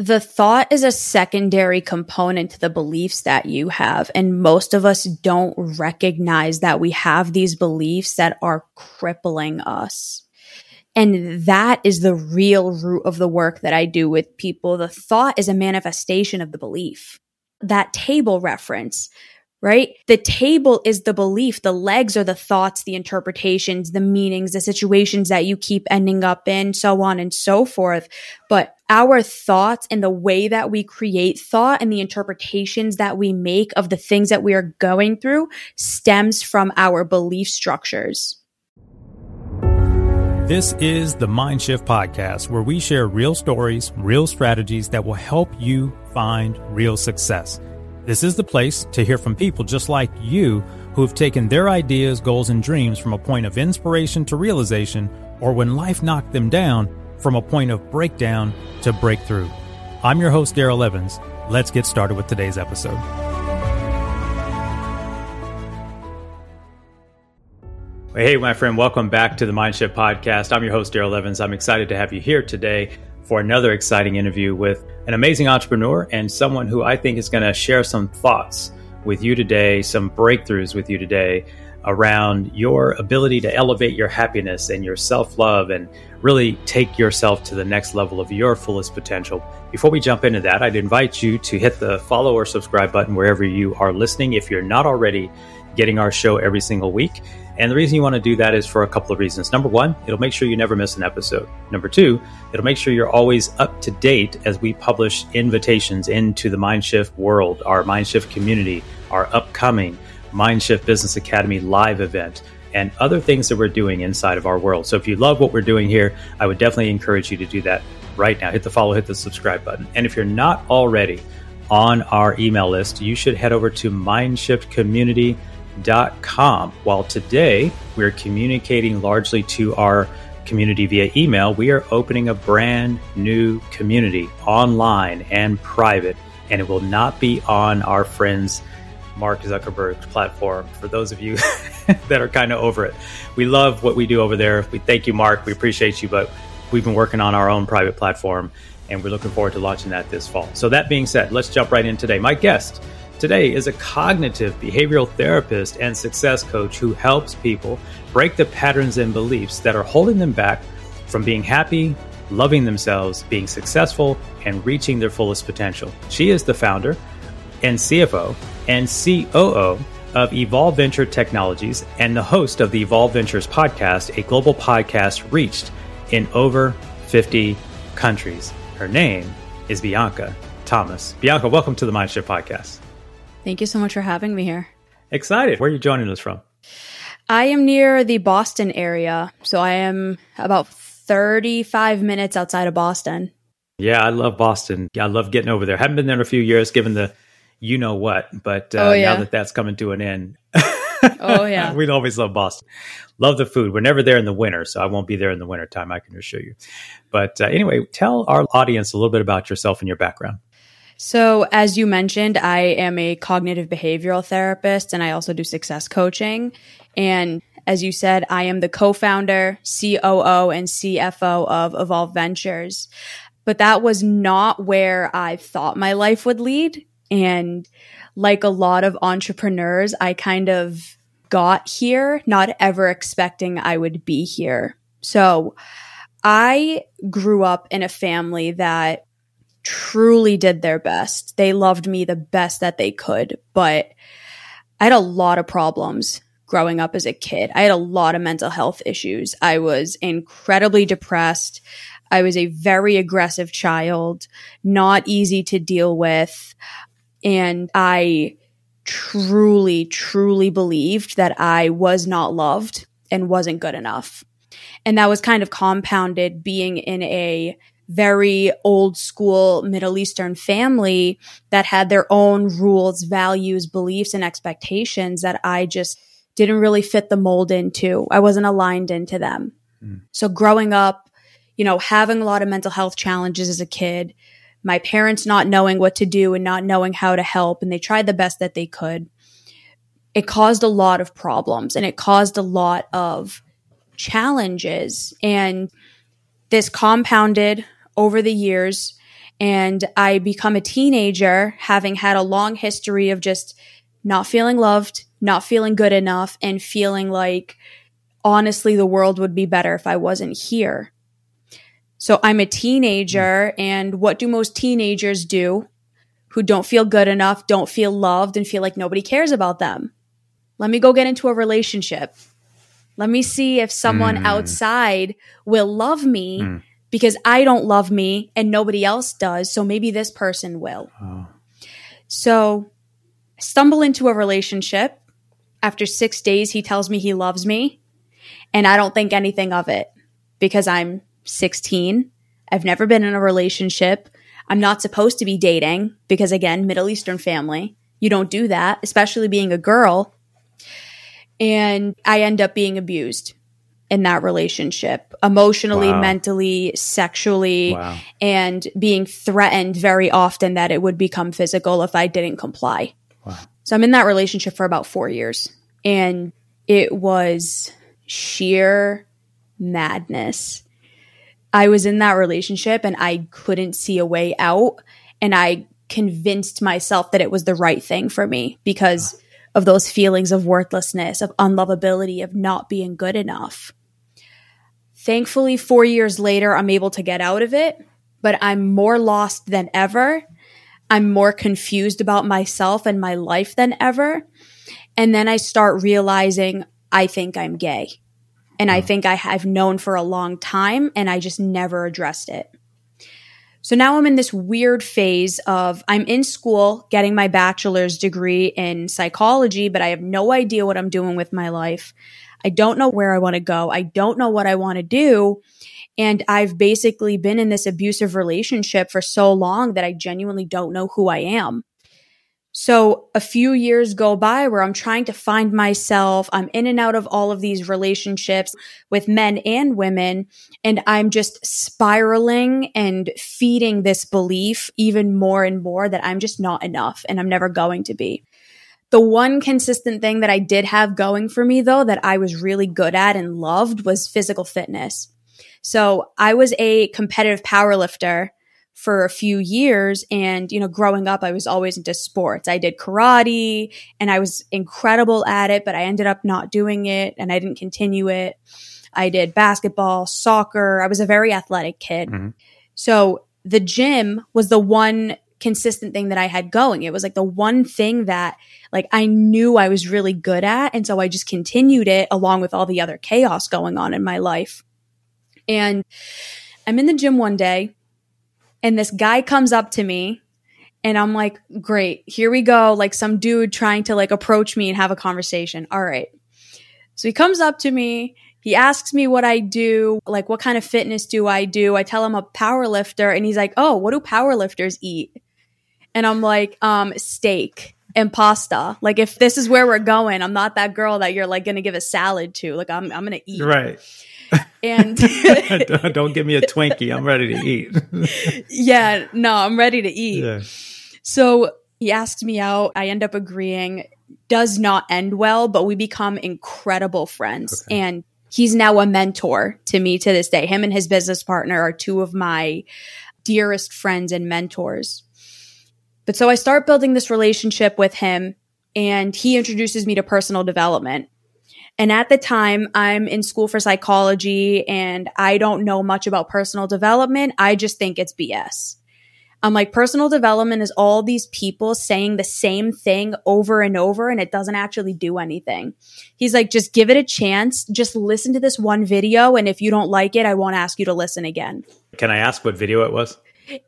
the thought is a secondary component to the beliefs that you have. And most of us don't recognize that we have these beliefs that are crippling us. And that is the real root of the work that I do with people. The thought is a manifestation of the belief. That table reference, right? The table is the belief. The legs are the thoughts, the interpretations, the meanings, the situations that you keep ending up in, so on and so forth. But our thoughts and the way that we create thought and the interpretations that we make of the things that we are going through stems from our belief structures. This is the Mindshift Podcast, where we share real stories, real strategies that will help you find real success. This is the place to hear from people just like you who have taken their ideas, goals, and dreams from a point of inspiration to realization, or when life knocked them down, from a point of breakdown to breakthrough. I'm your host, Daryl Evans. Let's get started with today's episode. Hey, my friend, welcome back to the Mindshift Podcast. I'm your host, Daryl Evans. I'm excited to have you here today for another exciting interview with an amazing entrepreneur and someone who I think is going to share some thoughts with you today, some breakthroughs with you today around your ability to elevate your happiness and your self love and really take yourself to the next level of your fullest potential. Before we jump into that, I'd invite you to hit the follow or subscribe button wherever you are listening if you're not already getting our show every single week. And the reason you want to do that is for a couple of reasons. Number one, it'll make sure you never miss an episode. Number two, it'll make sure you're always up to date as we publish invitations into the Mindshift world, our Mindshift community, our upcoming Mindshift Business Academy live event and other things that we're doing inside of our world. So if you love what we're doing here, I would definitely encourage you to do that right now. Hit the follow, hit the subscribe button. And if you're not already on our email list, you should head over to mindshiftcommunity.com. While today we're communicating largely to our community via email, we are opening a brand new community online and private, and it will not be on our friends' Mark Zuckerberg's platform. For those of you that are kind of over it, we love what we do over there. We thank you, Mark. We appreciate you, but we've been working on our own private platform and we're looking forward to launching that this fall. So, that being said, let's jump right in today. My guest today is a cognitive behavioral therapist and success coach who helps people break the patterns and beliefs that are holding them back from being happy, loving themselves, being successful, and reaching their fullest potential. She is the founder and CFO and COO of Evolve Venture Technologies and the host of the Evolve Ventures podcast, a global podcast reached in over 50 countries. Her name is Bianca Thomas. Bianca, welcome to the Mindshift podcast. Thank you so much for having me here. Excited. Where are you joining us from? I am near the Boston area. So I am about 35 minutes outside of Boston. Yeah, I love Boston. I love getting over there. Haven't been there in a few years given the you know what. But uh, oh, yeah. now that that's coming to an end, oh yeah, we'd always love Boston. Love the food. We're never there in the winter, so I won't be there in the winter time. I can assure you. But uh, anyway, tell our audience a little bit about yourself and your background. So, as you mentioned, I am a cognitive behavioral therapist and I also do success coaching. And as you said, I am the co founder, COO, and CFO of Evolve Ventures. But that was not where I thought my life would lead. And like a lot of entrepreneurs, I kind of got here not ever expecting I would be here. So I grew up in a family that truly did their best. They loved me the best that they could, but I had a lot of problems growing up as a kid. I had a lot of mental health issues. I was incredibly depressed. I was a very aggressive child, not easy to deal with. And I truly, truly believed that I was not loved and wasn't good enough. And that was kind of compounded being in a very old school Middle Eastern family that had their own rules, values, beliefs, and expectations that I just didn't really fit the mold into. I wasn't aligned into them. Mm. So growing up, you know, having a lot of mental health challenges as a kid, my parents not knowing what to do and not knowing how to help, and they tried the best that they could. It caused a lot of problems and it caused a lot of challenges. And this compounded over the years. And I become a teenager having had a long history of just not feeling loved, not feeling good enough, and feeling like honestly the world would be better if I wasn't here. So I'm a teenager, and what do most teenagers do who don't feel good enough, don't feel loved, and feel like nobody cares about them? Let me go get into a relationship. Let me see if someone mm. outside will love me mm. Because I don't love me and nobody else does. So maybe this person will. Oh. So stumble into a relationship. After six days, he tells me he loves me. And I don't think anything of it because I'm 16. I've never been in a relationship. I'm not supposed to be dating because, again, Middle Eastern family. You don't do that, especially being a girl. And I end up being abused in that relationship emotionally, wow. mentally, sexually, wow. and being threatened very often that it would become physical if I didn't comply. Wow. So I'm in that relationship for about four years. And it was sheer madness. I was in that relationship and I couldn't see a way out. And I convinced myself that it was the right thing for me because of those feelings of worthlessness, of unlovability, of not being good enough. Thankfully, four years later, I'm able to get out of it, but I'm more lost than ever. I'm more confused about myself and my life than ever. And then I start realizing I think I'm gay. And I hmm. think I have known for a long time and I just never addressed it. So now I'm in this weird phase of I'm in school getting my bachelor's degree in psychology, but I have no idea what I'm doing with my life. I don't know where I want to go. I don't know what I want to do. And I've basically been in this abusive relationship for so long that I genuinely don't know who I am. So a few years go by where I'm trying to find myself. I'm in and out of all of these relationships with men and women. And I'm just spiraling and feeding this belief even more and more that I'm just not enough and I'm never going to be. The one consistent thing that I did have going for me though, that I was really good at and loved was physical fitness. So I was a competitive power lifter for a few years. And, you know, growing up, I was always into sports. I did karate and I was incredible at it, but I ended up not doing it and I didn't continue it. I did basketball, soccer. I was a very athletic kid. Mm-hmm. So the gym was the one consistent thing that I had going. It was like the one thing that like I knew I was really good at. And so I just continued it along with all the other chaos going on in my life. And I'm in the gym one day and this guy comes up to me and I'm like, great, here we go. Like some dude trying to like approach me and have a conversation. All right. So he comes up to me. He asks me what I do, like what kind of fitness do I do? I tell him a power lifter and he's like, "Oh, what do power lifters eat?" And I'm like, "Um, steak and pasta. Like if this is where we're going, I'm not that girl that you're like going to give a salad to. Like I'm I'm going to eat." Right. And don't give me a Twinkie. I'm ready to eat. yeah, no, I'm ready to eat. Yeah. So he asked me out. I end up agreeing. Does not end well, but we become incredible friends. Okay. And he's now a mentor to me to this day. Him and his business partner are two of my dearest friends and mentors. But so I start building this relationship with him and he introduces me to personal development. And at the time, I'm in school for psychology and I don't know much about personal development. I just think it's BS. I'm like, personal development is all these people saying the same thing over and over and it doesn't actually do anything. He's like, just give it a chance. Just listen to this one video. And if you don't like it, I won't ask you to listen again. Can I ask what video it was?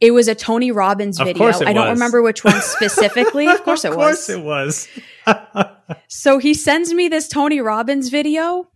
It was a Tony Robbins video. I don't remember which one specifically. of course it was. Of course it was. so he sends me this Tony Robbins video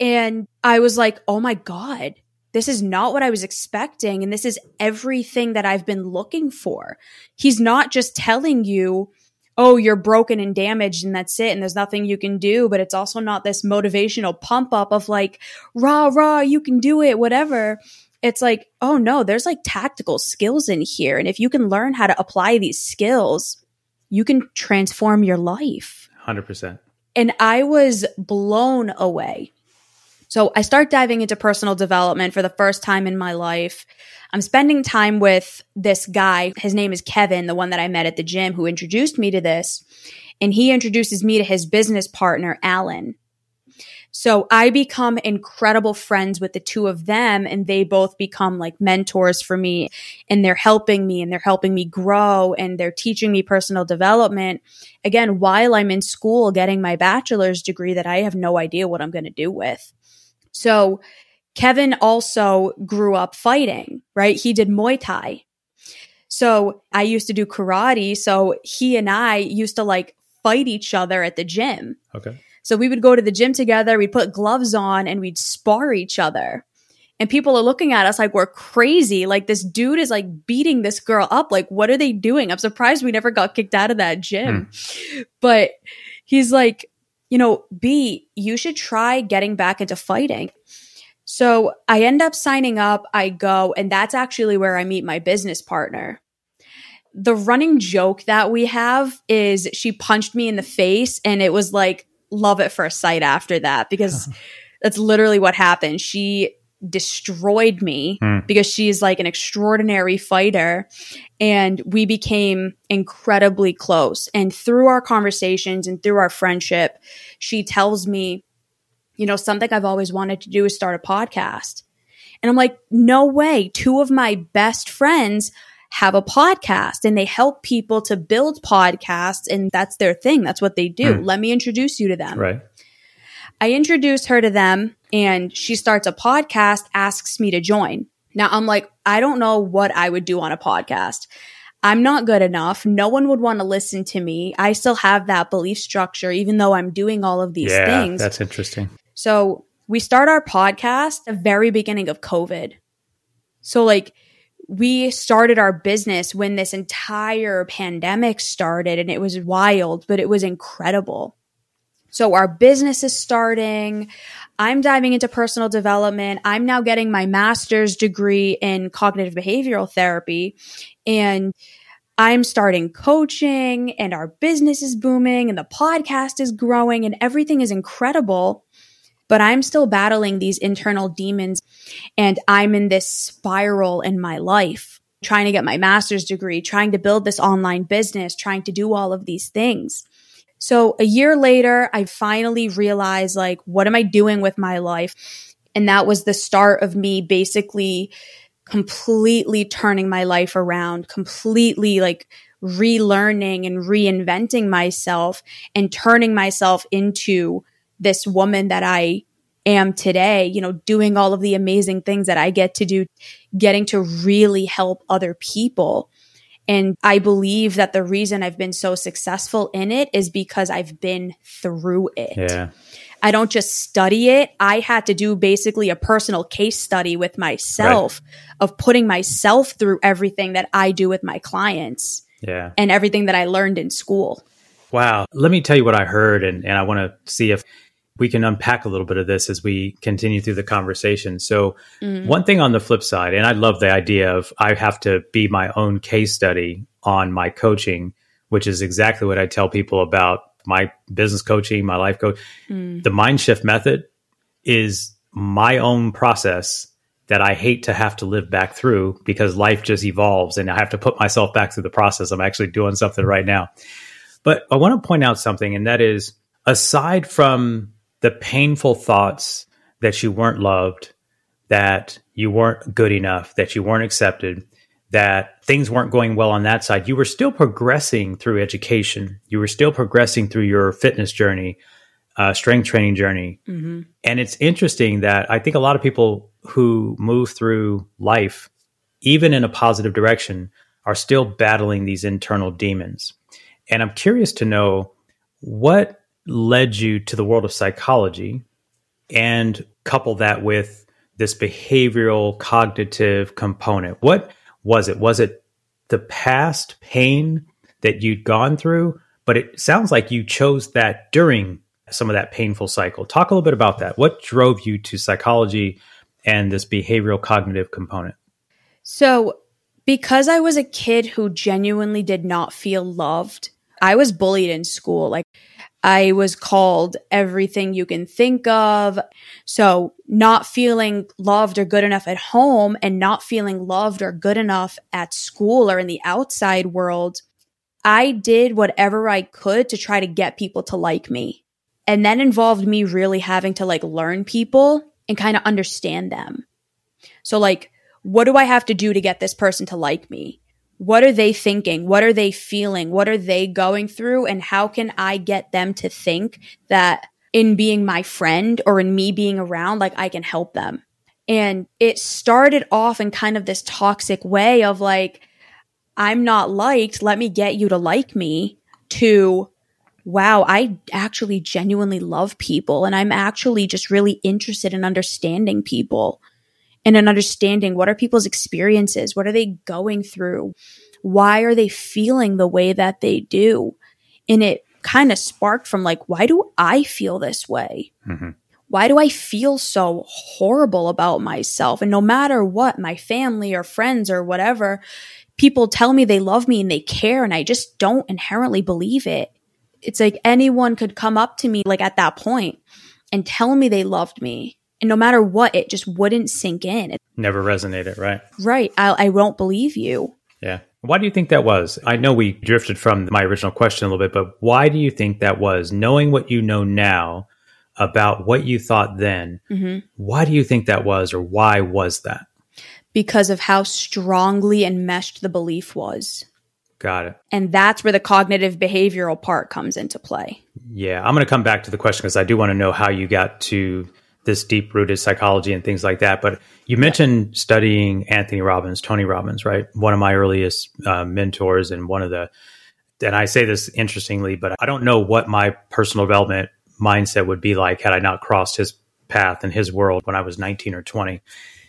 and I was like, "Oh my god, this is not what I was expecting and this is everything that I've been looking for." He's not just telling you, "Oh, you're broken and damaged and that's it and there's nothing you can do," but it's also not this motivational pump up of like, "Rah rah, you can do it, whatever." It's like, oh no, there's like tactical skills in here. And if you can learn how to apply these skills, you can transform your life. 100%. And I was blown away So I start diving into personal development for the first time in my life. I'm spending time with this guy. His name is Kevin, the one that I met at the gym who introduced me to this. And he introduces me to his business partner, Alan. So I become incredible friends with the two of them and they both become like mentors for me and they're helping me and they're helping me grow and they're teaching me personal development. Again, while I'm in school getting my bachelor's degree that I have no idea what I'm going to do with. So Kevin also grew up fighting, right? He did Muay Thai. So I used to do karate. So he and I used to like fight each other at the gym. Okay. So we would go to the gym together, we'd put gloves on and we'd spar each other. And people are looking at us like we're crazy. Like this dude is like beating this girl up. Like, what are they doing? I'm surprised we never got kicked out of that gym. Hmm. But he's like, you know, B, you should try getting back into fighting. So I end up signing up, I go, and that's actually where I meet my business partner. The running joke that we have is she punched me in the face and it was like love at first sight after that because that's literally what happened. She destroyed me mm. because she's like an extraordinary fighter and we became incredibly close. And through our conversations and through our friendship, she tells me, you know, something I've always wanted to do is start a podcast. And I'm like, no way. Two of my best friends have a podcast and they help people to build podcasts and that's their thing. That's what they do. Mm. Let me introduce you to them. Right. I introduce her to them and she starts a podcast, asks me to join. Now I'm like, I don't know what I would do on a podcast. I'm not good enough. No one would want to listen to me. I still have that belief structure, even though I'm doing all of these yeah, things. That's interesting. So we start our podcast the very beginning of COVID. So like we started our business when this entire pandemic started and it was wild, but it was incredible. So our business is starting. I'm diving into personal development. I'm now getting my master's degree in cognitive behavioral therapy and I'm starting coaching and our business is booming and the podcast is growing and everything is incredible but I'm still battling these internal demons and I'm in this spiral in my life, trying to get my master's degree, trying to build this online business, trying to do all of these things. So a year later, I finally realized like, what am I doing with my life? And that was the start of me basically completely turning my life around, completely like relearning and reinventing myself and turning myself into this woman that I am today, you know, doing all of the amazing things that I get to do, getting to really help other people. And I believe that the reason I've been so successful in it is because I've been through it. Yeah. I don't just study it. I had to do basically a personal case study with myself right. of putting myself through everything that I do with my clients. Yeah. And everything that I learned in school. Wow. Let me tell you what I heard and, and I want to see if we can unpack a little bit of this as we continue through the conversation. So, mm. one thing on the flip side, and I love the idea of I have to be my own case study on my coaching, which is exactly what I tell people about my business coaching, my life coach. Mm. The mind shift method is my own process that I hate to have to live back through because life just evolves and I have to put myself back through the process. I'm actually doing something right now. But I want to point out something, and that is aside from the painful thoughts that you weren't loved, that you weren't good enough, that you weren't accepted, that things weren't going well on that side, you were still progressing through education. You were still progressing through your fitness journey, uh, strength training journey. Mm-hmm. And it's interesting that I think a lot of people who move through life, even in a positive direction, are still battling these internal demons. And I'm curious to know what led you to the world of psychology and couple that with this behavioral cognitive component. What was it? Was it the past pain that you'd gone through? But it sounds like you chose that during some of that painful cycle. Talk a little bit about that. What drove you to psychology and this behavioral cognitive component? So, because I was a kid who genuinely did not feel loved, I was bullied in school. Like I was called everything you can think of. So not feeling loved or good enough at home and not feeling loved or good enough at school or in the outside world, I did whatever I could to try to get people to like me. And that involved me really having to like learn people and kind of understand them. So like, what do I have to do to get this person to like me? What are they thinking? What are they feeling? What are they going through? And how can I get them to think that in being my friend or in me being around, like I can help them? And it started off in kind of this toxic way of like, I'm not liked. Let me get you to like me to, wow, I actually genuinely love people and I'm actually just really interested in understanding people and in understanding what are people's experiences? What are they going through? Why are they feeling the way that they do? And it kind of sparked from like, why do I feel this way? Mm-hmm. Why do I feel so horrible about myself? And no matter what, my family or friends or whatever, people tell me they love me and they care, and I just don't inherently believe it. It's like anyone could come up to me like at that point and tell me they loved me and no matter what, it just wouldn't sink in. Never resonated, right? Right. I, I won't believe you. Yeah. Why do you think that was? I know we drifted from my original question a little bit, but why do you think that was? Knowing what you know now about what you thought then, mm-hmm. why do you think that was, or why was that? Because of how strongly enmeshed the belief was. Got it. And that's where the cognitive behavioral part comes into play. Yeah. I'm going to come back to the question because I do want to know how you got to this deep rooted psychology and things like that. But you mentioned studying Anthony Robbins, Tony Robbins, right? One of my earliest uh, mentors and one of the, and I say this interestingly, but I don't know what my personal development mindset would be like had I not crossed his path in his world when I was 19 or 20.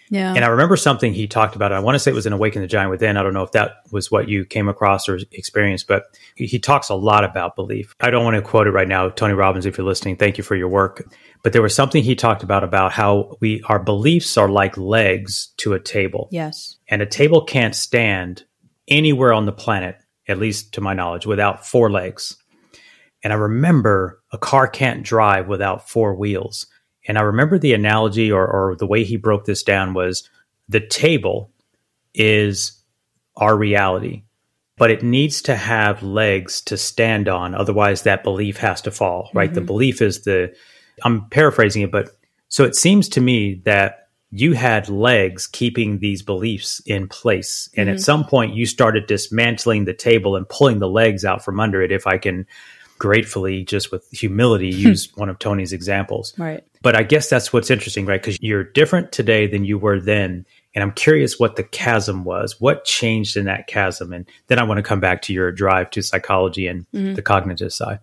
Yeah. And I remember something he talked about. I want to say it was in Awaken the Giant Within. I don't know if that was what you came across or experienced, but he, he talks a lot about belief. I don't want to quote it right now. Tony Robbins, if you're listening, thank you for your work. But there was something he talked about about how we our beliefs are like legs to a table. Yes. And a table can't stand anywhere on the planet, at least to my knowledge, without four legs. And I remember a car can't drive without four wheels. And I remember the analogy or, or the way he broke this down was the table is our reality, but it needs to have legs to stand on. Otherwise, that belief has to fall, right? Mm-hmm. The belief is the, I'm paraphrasing it, but so it seems to me that you had legs keeping these beliefs in place. And mm-hmm. at some point, you started dismantling the table and pulling the legs out from under it, if I can gratefully, just with humility, use one of Tony's examples. Right. But I guess that's what's interesting, right? Because you're different today than you were then. And I'm curious what the chasm was. What changed in that chasm? And then I want to come back to your drive to psychology and mm-hmm. the cognitive side.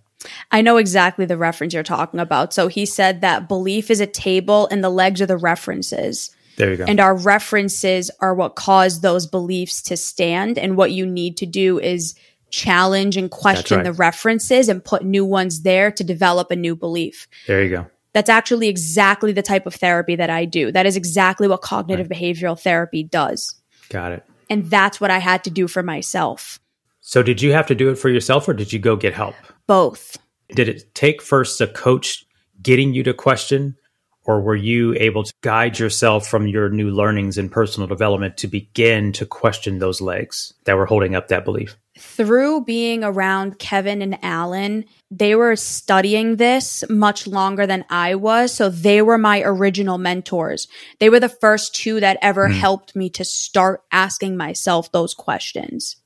I know exactly the reference you're talking about. So he said that belief is a table and the legs are the references. There you go. And our references are what cause those beliefs to stand. And what you need to do is challenge and question right. the references and put new ones there to develop a new belief. There you go. That's actually exactly the type of therapy that I do. That is exactly what cognitive right. behavioral therapy does. Got it. And that's what I had to do for myself. So, did you have to do it for yourself or did you go get help? Both. Did it take first a coach getting you to question or were you able to guide yourself from your new learnings in personal development to begin to question those legs that were holding up that belief? Through being around Kevin and Alan, they were studying this much longer than I was. So they were my original mentors. They were the first two that ever mm. helped me to start asking myself those questions.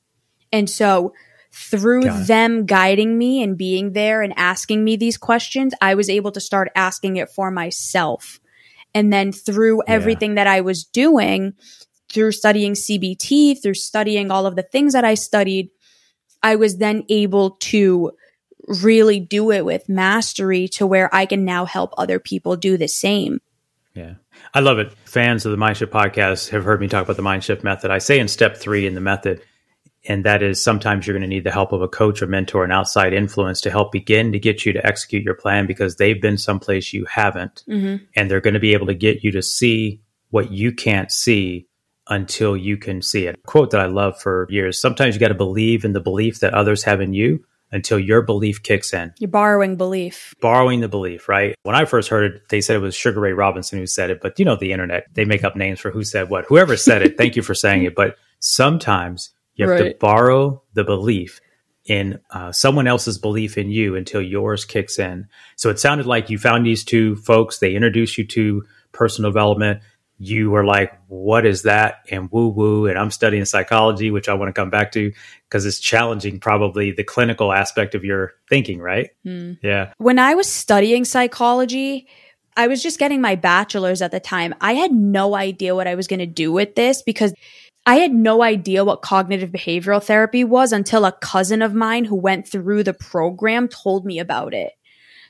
And so through them guiding me and being there and asking me these questions, I was able to start asking it for myself. And then through everything yeah. that I was doing, through studying CBT, through studying all of the things that I studied, I was then able to really do it with mastery to where I can now help other people do the same. Yeah. I love it. Fans of the Mindshift podcast have heard me talk about the Mindshift method. I say in step three in the method, and that is sometimes you're going to need the help of a coach or mentor and outside influence to help begin to get you to execute your plan because they've been someplace you haven't mm-hmm. and they're going to be able to get you to see what you can't see until you can see it quote that i love for years sometimes you got to believe in the belief that others have in you until your belief kicks in. You're borrowing belief. Borrowing the belief, right? When I first heard it, they said it was Sugar Ray Robinson who said it, but you know, the internet, they make up names for who said what. Whoever said it, thank you for saying it. But sometimes you have right. to borrow the belief in uh, someone else's belief in you until yours kicks in. So it sounded like you found these two folks, they introduced you to personal development you were like, what is that? And woo woo. And I'm studying psychology, which I want to come back to because it's challenging probably the clinical aspect of your thinking, right? Mm. Yeah. When I was studying psychology, I was just getting my bachelor's at the time. I had no idea what I was going to do with this because I had no idea what cognitive behavioral therapy was until a cousin of mine who went through the program told me about it.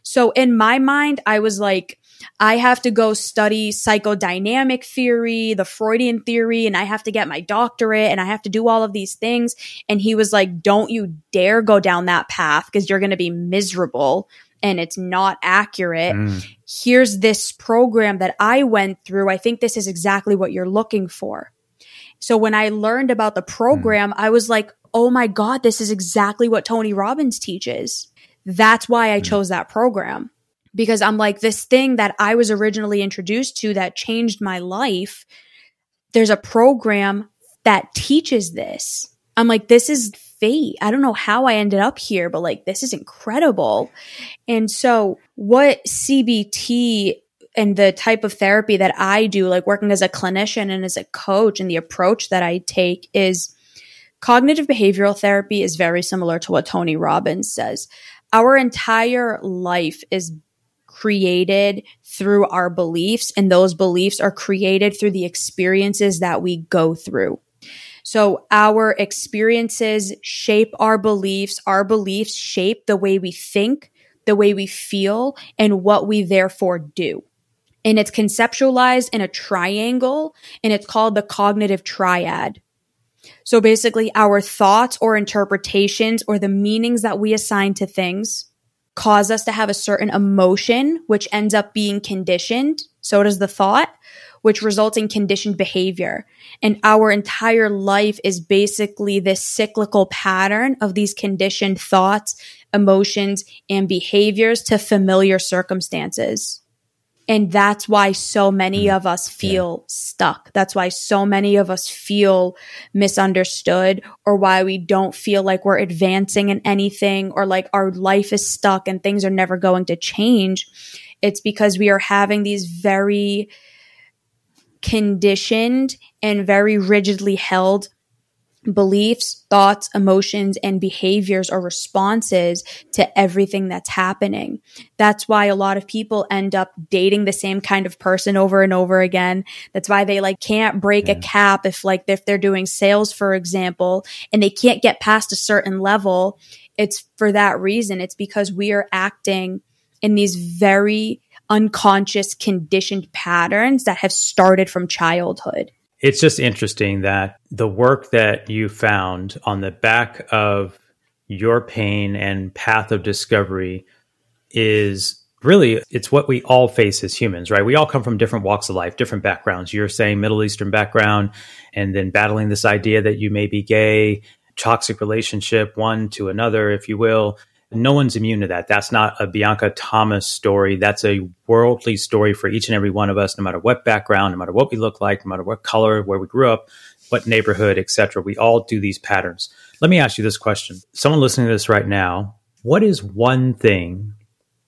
So in my mind, I was like, I have to go study psychodynamic theory, the Freudian theory, and I have to get my doctorate and I have to do all of these things. And he was like, don't you dare go down that path because you're going to be miserable and it's not accurate. Mm. Here's this program that I went through. I think this is exactly what you're looking for. So when I learned about the program, mm. I was like, oh my God, this is exactly what Tony Robbins teaches. That's why I mm. chose that program because I'm like, this thing that I was originally introduced to that changed my life, there's a program that teaches this. I'm like, this is fate. I don't know how I ended up here, but like, this is incredible. And so, what CBT and the type of therapy that I do, like working as a clinician and as a coach, and the approach that I take is cognitive behavioral therapy is very similar to what Tony Robbins says. Our entire life is created through our beliefs, and those beliefs are created through the experiences that we go through. So our experiences shape our beliefs. Our beliefs shape the way we think, the way we feel, and what we therefore do. And it's conceptualized in a triangle and it's called the cognitive triad. So basically our thoughts or interpretations or the meanings that we assign to things cause us to have a certain emotion, which ends up being conditioned. So does the thought, which results in conditioned behavior. And our entire life is basically this cyclical pattern of these conditioned thoughts, emotions, and behaviors to familiar circumstances. And that's why so many mm. of us feel yeah. stuck. That's why so many of us feel misunderstood or why we don't feel like we're advancing in anything or like our life is stuck and things are never going to change. It's because we are having these very conditioned and very rigidly held beliefs, thoughts, emotions, and behaviors or responses to everything that's happening. That's why a lot of people end up dating the same kind of person over and over again. That's why they like can't break yeah. a cap if like if they're doing sales, for example, and they can't get past a certain level. It's for that reason. It's because we are acting in these very unconscious conditioned patterns that have started from childhood. It's just interesting that the work that you found on the back of your pain and path of discovery is really it's what we all face as humans right? We all come from different walks of life different backgrounds. You're saying middle eastern background and then battling this idea that you may be gay toxic relationship one to another if you will no one's immune to that. That's not a Bianca Thomas story. That's a worldly story for each and every one of us, no matter what background, no matter what we look like, no matter what color, where we grew up, what neighborhood, etc. We all do these patterns. Let me ask you this question. Someone listening to this right now, what is one thing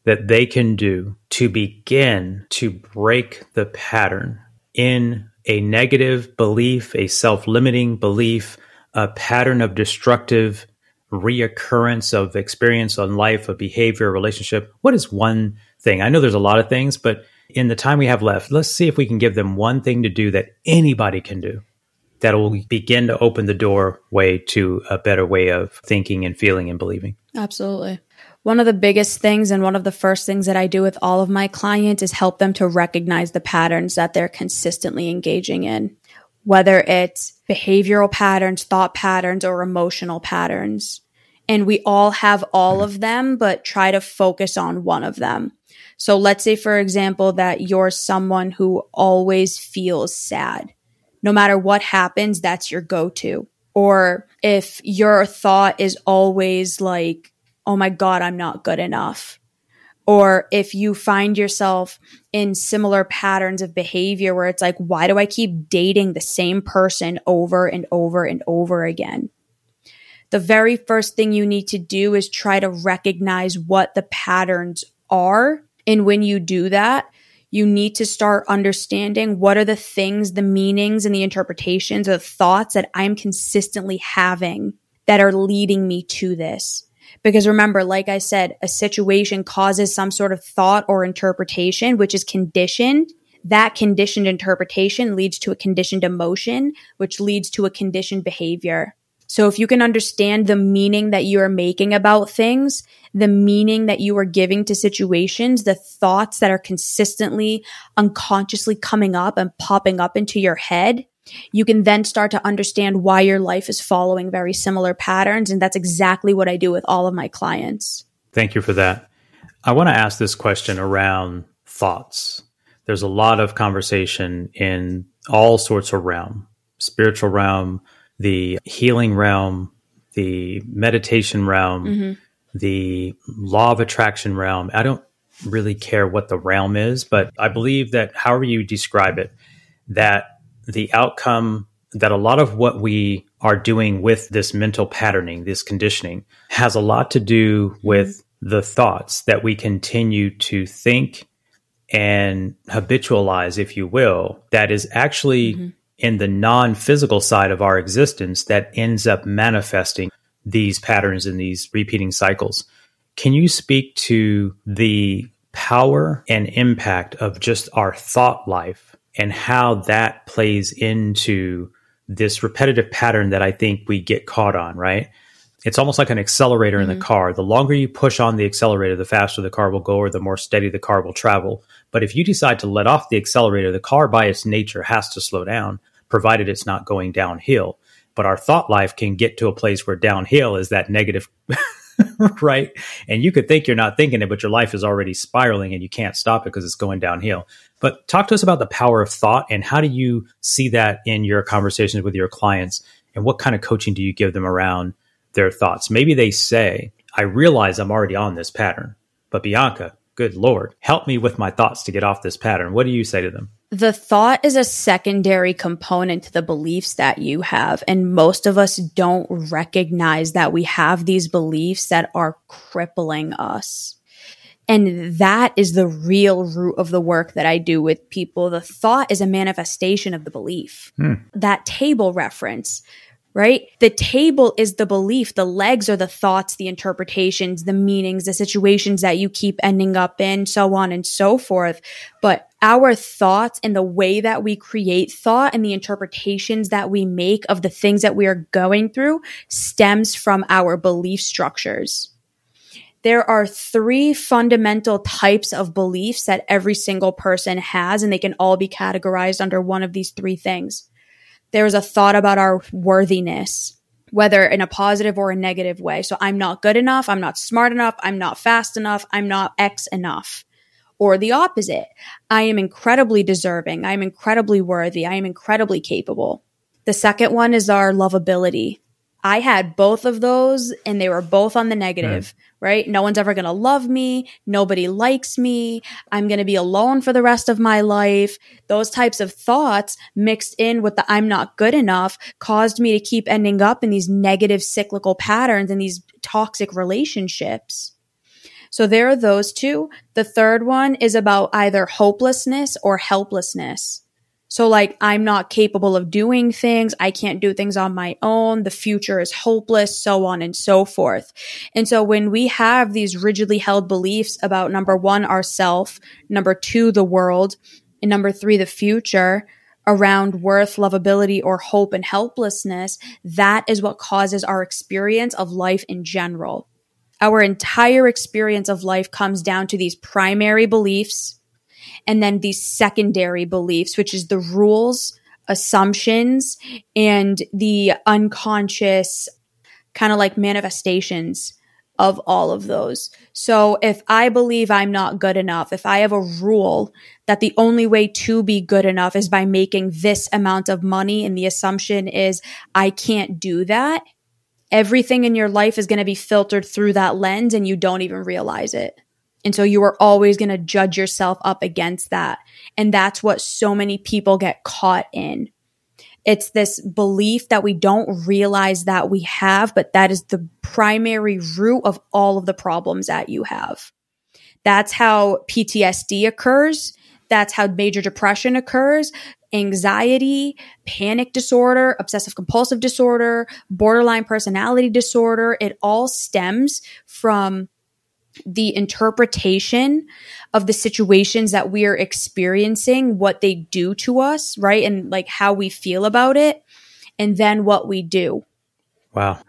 that they can do to begin to break the pattern in a negative belief, a self-limiting belief, a pattern of destructive reoccurrence of experience on life, of behavior, relationship? What is one thing? I know there's a lot of things, but in the time we have left, let's see if we can give them one thing to do that anybody can do that will begin to open the doorway to a better way of thinking and feeling and believing. Absolutely. One of the biggest things and one of the first things that I do with all of my clients is help them to recognize the patterns that they're consistently engaging in, whether it's behavioral patterns, thought patterns, or emotional patterns and we all have all of them, but try to focus on one of them. So let's say, for example, that you're someone who always feels sad. No matter what happens, that's your go to. Or if your thought is always like, oh my God, I'm not good enough. Or if you find yourself in similar patterns of behavior where it's like, why do I keep dating the same person over and over and over again? The very first thing you need to do is try to recognize what the patterns are. And when you do that, you need to start understanding what are the things, the meanings and the interpretations the thoughts that I'm consistently having that are leading me to this. Because remember, like I said, a situation causes some sort of thought or interpretation, which is conditioned. That conditioned interpretation leads to a conditioned emotion, which leads to a conditioned behavior. So if you can understand the meaning that you are making about things, the meaning that you are giving to situations, the thoughts that are consistently unconsciously coming up and popping up into your head, you can then start to understand why your life is following very similar patterns. And that's exactly what I do with all of my clients. Thank you for that. I want to ask this question around thoughts. There's a lot of conversation in all sorts of realm, spiritual realm, the healing realm, the meditation realm, mm-hmm. the law of attraction realm. I don't really care what the realm is, but I believe that however you describe it, that the outcome that a lot of what we are doing with this mental patterning, this conditioning, has a lot to do with the thoughts that we continue to think and habitualize, if you will, that is actually mm-hmm. In the non physical side of our existence that ends up manifesting these patterns and these repeating cycles. Can you speak to the power and impact of just our thought life and how that plays into this repetitive pattern that I think we get caught on, right? It's almost like an accelerator mm-hmm. in the mm-hmm. car. The longer you push on the accelerator, the faster the car will go or the more steady the car will travel. But if you decide to let off the accelerator, the car by its nature has to slow down, provided it's not going downhill. But our thought life can get to a place where downhill is that negative right? And you could think you're not thinking it, but your life is already spiraling and you can't stop it because it's going downhill. But talk to us about the power of thought and how do you see that in your conversations with your clients? And what kind of coaching do you give them around their thoughts? Maybe they say, I realize I'm already on this pattern, but Bianca, good Lord, help me with my thoughts to get off this pattern. What do you say to them? The thought is a secondary component to the beliefs that you have. And most of us don't recognize that we have these beliefs that are crippling us. And that is the real root of the work that I do with people. The thought is a manifestation of the belief. Hmm. That table reference, right? The table is the belief. The legs are the thoughts, the interpretations, the meanings, the situations that you keep ending up in, so on and so forth. But our thoughts and the way that we create thought and the interpretations that we make of the things that we are going through stems from our belief structures. There are three fundamental types of beliefs that every single person has, and they can all be categorized under one of these three things there's a thought about our worthiness, whether in a positive or a negative way. So I'm not good enough. I'm not smart enough. I'm not fast enough. I'm not X enough. Or the opposite. I am incredibly deserving. I am incredibly worthy. I am incredibly capable. The second one is our lovability. I had both of those and they were both on the negative, right? No one's ever going to love me. Nobody likes me. I'm going to be alone for the rest of my life. Those types of thoughts mixed in with the I'm not good enough caused me to keep ending up in these negative cyclical patterns and these toxic relationships. So there are those two. The third one is about either hopelessness or helplessness. So like, I'm not capable of doing things. I can't do things on my own. The future is hopeless, so on and so forth. And so when we have these rigidly held beliefs about number one, ourself, number two, the world, and number three, the future, around worth, lovability, or hope and helplessness, that is what causes our experience of life in general. Our entire experience of life comes down to these primary beliefs and then these secondary beliefs, which is the rules, assumptions, and the unconscious kind of like manifestations of all of those. So if I believe I'm not good enough, if I have a rule that the only way to be good enough is by making this amount of money and the assumption is I can't do that, everything in your life is going to be filtered through that lens and you don't even realize it. And so you are always going to judge yourself up against that. And that's what so many people get caught in. It's this belief that we don't realize that we have, but that is the primary root of all of the problems that you have. That's how PTSD occurs. That's how major depression occurs anxiety, panic disorder, obsessive compulsive disorder, borderline personality disorder. It all stems from the interpretation of the situations that we are experiencing, what they do to us, right? And like how we feel about it, and then what we do. Wow.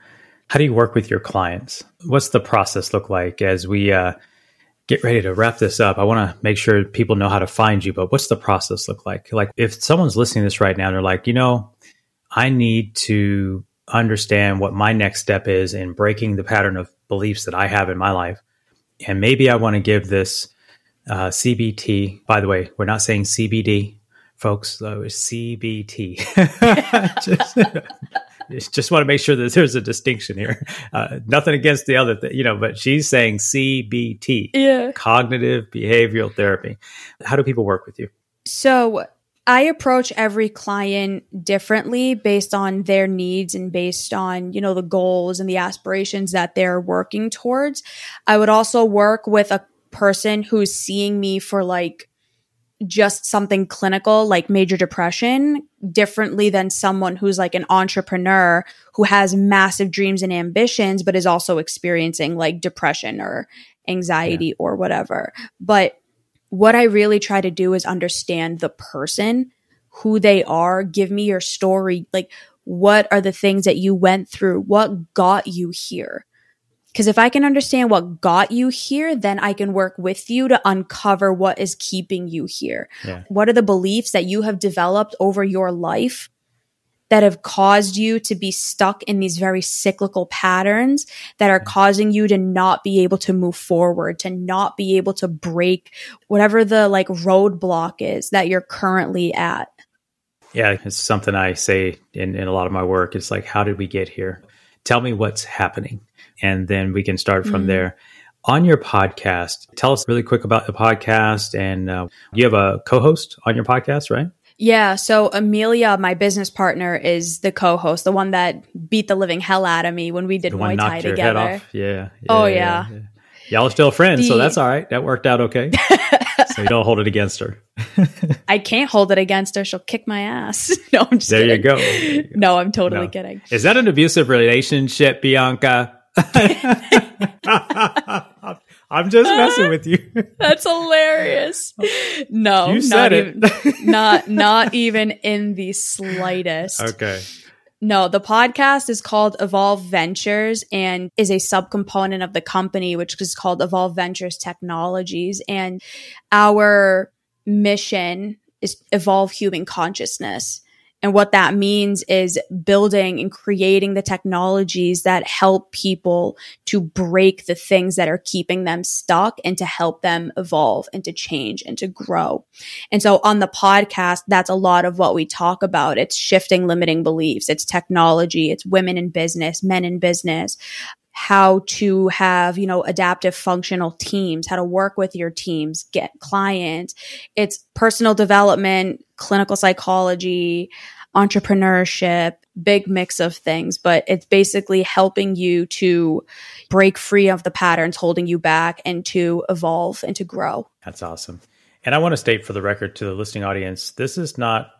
How do you work with your clients? What's the process look like as we uh, get ready to wrap this up? I want to make sure people know how to find you, but what's the process look like? Like if someone's listening to this right now, they're like, you know, I need to understand what my next step is in breaking the pattern of beliefs that I have in my life and maybe I want to give this uh, CBT. By the way, we're not saying CBD, folks. Though it's CBT. just, just want to make sure that there's a distinction here. Uh, nothing against the other, th- you know, but she's saying CBT, yeah, cognitive behavioral therapy. How do people work with you? So I approach every client differently based on their needs and based on, you know, the goals and the aspirations that they're working towards. I would also work with a person who's seeing me for like just something clinical like major depression differently than someone who's like an entrepreneur who has massive dreams and ambitions but is also experiencing like depression or anxiety yeah. or whatever. But what I really try to do is understand the person, who they are, give me your story. Like, what are the things that you went through? What got you here? Because if I can understand what got you here, then I can work with you to uncover what is keeping you here. Yeah. What are the beliefs that you have developed over your life that have caused you to be stuck in these very cyclical patterns that are causing you to not be able to move forward, to not be able to break whatever the like roadblock is that you're currently at. Yeah, it's something I say in, in a lot of my work. It's like, how did we get here? Tell me what's happening. And then we can start from mm-hmm. there. On your podcast, tell us really quick about the podcast. And uh, you have a co host on your podcast, right? Yeah. So Amelia, my business partner, is the co-host, the one that beat the living hell out of me when we did the Muay Thai together. Yeah, yeah, Oh yeah. yeah. Y'all are still friends, the, so that's all right. That worked out okay. so you don't hold it against her. I can't hold it against her. She'll kick my ass. No, I'm just there kidding. You go. No, I'm totally no. kidding. Is that an abusive relationship, Bianca? I'm just messing with you. That's hilarious. No, you not even, not not even in the slightest. Okay. No, the podcast is called Evolve Ventures and is a subcomponent of the company, which is called Evolve Ventures Technologies. And our mission is evolve human consciousness. And what that means is building and creating the technologies that help people to break the things that are keeping them stuck and to help them evolve and to change and to grow. And so on the podcast, that's a lot of what we talk about. It's shifting limiting beliefs. It's technology. It's women in business, men in business, how to have, you know, adaptive functional teams, how to work with your teams, get clients. It's personal development, clinical psychology, entrepreneurship, big mix of things, but it's basically helping you to break free of the patterns holding you back and to evolve and to grow. That's awesome. And I want to state for the record to the listening audience this is not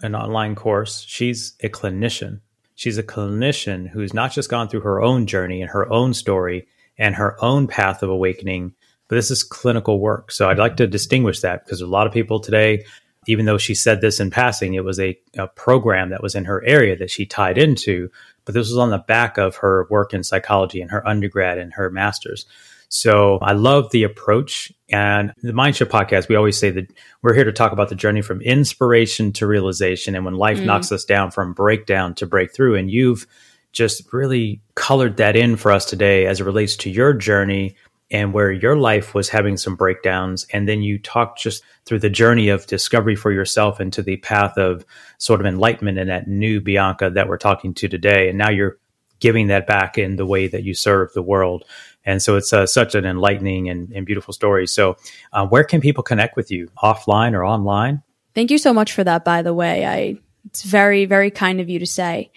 an online course. She's a clinician. She's a clinician who's not just gone through her own journey and her own story and her own path of awakening, but this is clinical work. So I'd like to distinguish that because a lot of people today even though she said this in passing, it was a, a, program that was in her area that she tied into. But this was on the back of her work in psychology and her undergrad and her master's. So I love the approach. And the Mindshift podcast, we always say that we're here to talk about the journey from inspiration to realization and when life mm. knocks us down from breakdown to breakthrough. And you've just really colored that in for us today as it relates to your journey and where your life was having some breakdowns. And then you talked just through the journey of discovery for yourself into the path of sort of enlightenment and that new Bianca that we're talking to today. And now you're giving that back in the way that you serve the world. And so it's uh, such an enlightening and, and, beautiful story. So, uh, where can people connect with you, offline or online? Thank you so much for that. By the way, I it's very very kind of you to say.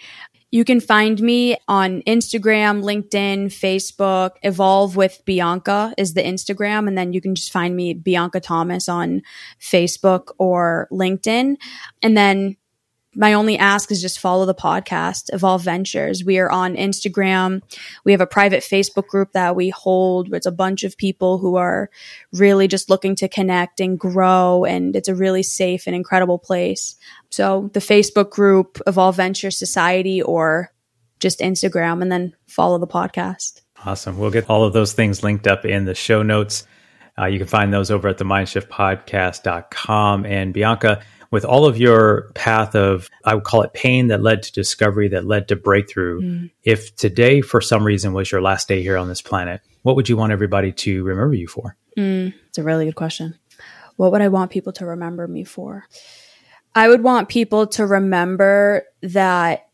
You can find me on Instagram, LinkedIn, Facebook. Evolve with Bianca is the Instagram. And then you can just find me Bianca Thomas on Facebook or LinkedIn. And then my only ask is just follow the podcast, Evolve Ventures. We are on Instagram. We have a private Facebook group that we hold. It's a bunch of people who are really just looking to connect and grow. And it's a really safe and incredible place. So the Facebook group, Evolve Ventures Society, or just Instagram, and then follow the podcast. Awesome. We'll get all of those things linked up in the show notes. Uh, you can find those over at the mindshiftpodcast.com. And Bianca, with all of your path of, I would call it pain that led to discovery, that led to breakthrough, mm. if today for some reason was your last day here on this planet, what would you want everybody to remember you for? Mm, it's a really good question. What would I want people to remember me for? I would want people to remember that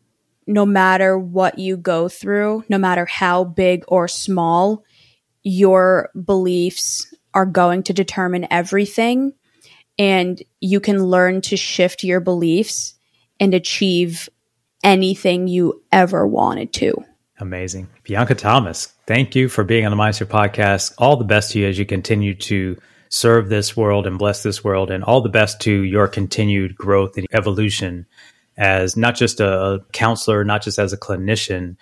no matter what you go through, no matter how big or small, your beliefs are going to determine everything and you can learn to shift your beliefs and achieve anything you ever wanted to. Amazing. Bianca Thomas, thank you for being on the Mindshift Podcast. All the best to you as you continue to serve this world and bless this world, and all the best to your continued growth and evolution as not just a counselor, not just as a clinician,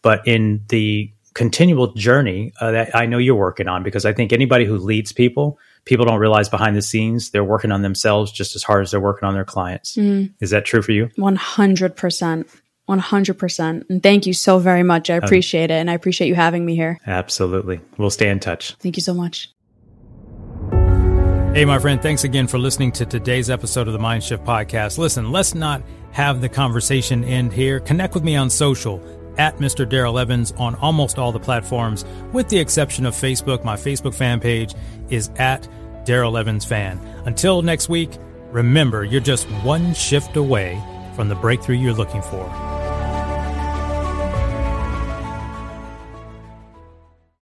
but in the continual journey uh, that I know you're working on. Because I think anybody who leads people, people don't realize behind the scenes they're working on themselves just as hard as they're working on their clients. Mm. Is that true for you? 100%. 100%. And thank you so very much. I appreciate um, it. And I appreciate you having me here. Absolutely. We'll stay in touch. Thank you so much. Hey, my friend, thanks again for listening to today's episode of the Mindshift Podcast. Listen, let's not have the conversation end here. Connect with me on social at Mr. Daryl Evans on almost all the platforms, with the exception of Facebook. My Facebook fan page is at Daryl Evans Fan. Until next week, remember you're just one shift away from the breakthrough you're looking for.